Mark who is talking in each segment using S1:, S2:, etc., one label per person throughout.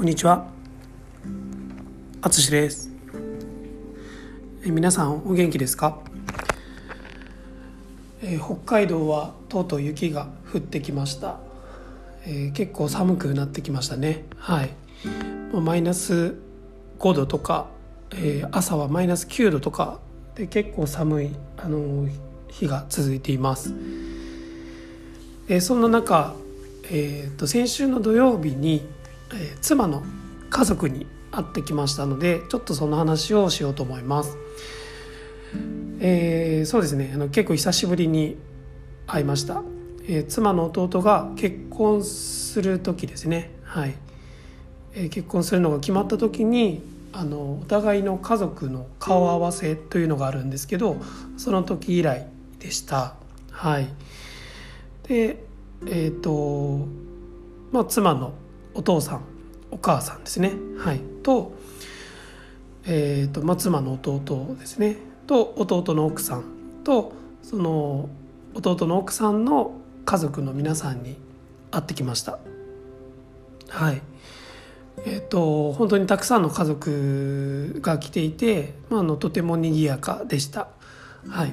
S1: こんにちは。あつしです。え皆さんお元気ですか、えー北海道はとうとう雪が降ってきました。えー結構寒くなってきましたね。はい。もうマイナス5度とか、えー朝はマイナス9度とかで結構寒いあのー日が続いています。えーそんな中、えーと先週の土曜日に、えー妻の家族に会ってきましたのでちょっとその話をしようと思います。えーそうですね。あの結構久しぶりに会いました、えー妻の弟が結婚する時ですね。はい、えー結婚するのが決まった時にあのお互いの家族の顔合わせというのがあるんですけどその時以来でした。はい。でえっ、とまあ妻のお父さんお母さんですね。はい。とえーとまあ、妻の弟ですね。と弟の奥さん。とその弟の奥さんの家族の皆さんに会ってきました。はい。えっ、と本当にたくさんの家族が来ていて、まあ、あのとても賑やかでした。はい。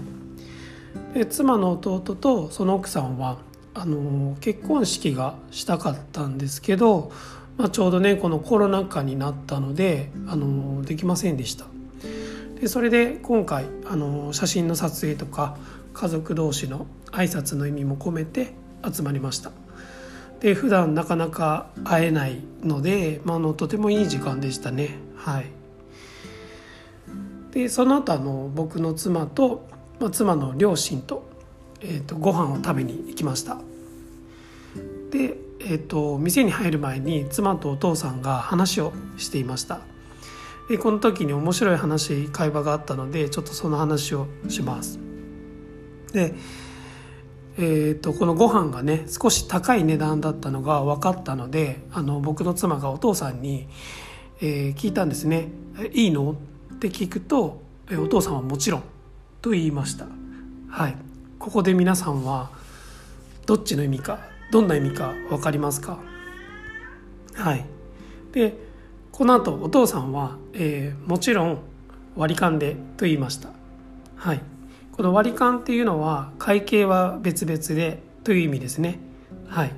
S1: で妻の弟とその奥さんはあの結婚式がしたかったんですけど、まあ、ちょうどねこのコロナ禍になったのであのできませんでした。でそれで今回あの写真の撮影とか家族同士の挨拶の意味も込めて集まりました。で普段なかなか会えないので、まあ、あのとてもいい時間でしたね。はい。でその後あの僕の妻と、まあ、妻の両親と,、えー、とご飯を食べに行きました。で、えー、と店に入る前に妻とお父さんが話をしていました。でこの時に面白い話会話があったのでちょっとその話をします。でえー、とこのご飯がね少し高い値段だったのが分かったのであの僕の妻がお父さんに、えー聞いたんですね「いいの?」って聞くとえーお父さんはもちろんと言いました。はい。ここで皆さんはどっちの意味かどんな意味か分かりますか？はい。でこの後お父さんは、えーもちろん割り勘でと言いました。はい。この割り勘っていうのは会計は別々でという意味ですね。はい。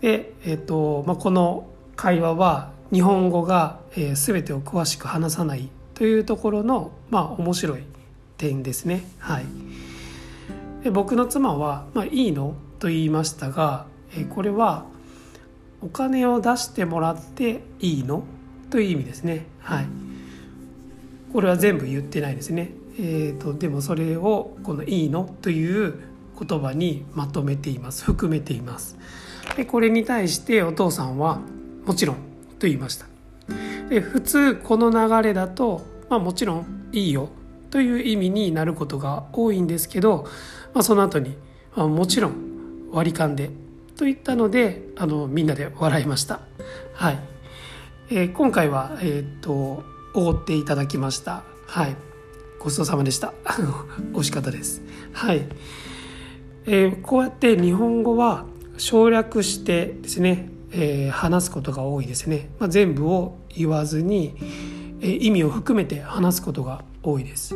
S1: でえっ、と、まあ、この会話は日本語が、えー全てを詳しく話さないというところのまあ面白い点ですね。はい。で僕の妻は「まあ、いいの?」と言いましたが、えこれはお金を出してもらっていいのという意味ですねはいこれは全部言ってないですねえー、とでもそれをこの「いいの?」という言葉にまとめています含めていますでこれに対してお父さんは「もちろん」と言いましたで普通この流れだと、まあ、もちろん「いいよ」という意味になることが多いんですけど、まあ、その後に、まあもちろん割り勘でと言ったのであのみんなで笑いました。はい、えー今回はえっ、とおごっていただきました。はい。ごちそうさまでした。美味しかったです。はい、えーこうやって日本語は省略してですね、えー話すことが多いですね、まあ、全部を言わずに、えー意味を含めて話すことが多いです。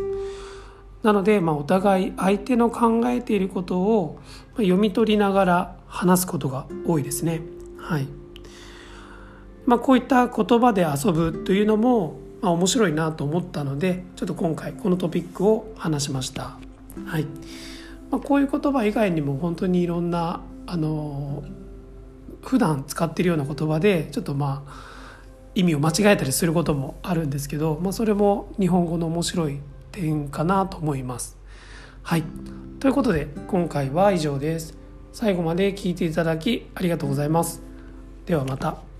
S1: なので、まあ、お互い相手の考えていることをま読み取りながら話すことが多いですね。はい。まあ、こういった言葉で遊ぶというのも、まあ、面白いなと思ったのでちょっと今回このトピックを話しました。はい。まあ、こういう言葉以外にも本当にいろんなあの普段使っているような言葉でちょっとまあ意味を間違えたりすることもあるんですけど、まあ、それも日本語の面白い点かなと思います。はいということで今回は以上です。最後まで聞いていただきありがとうございます。ではまた。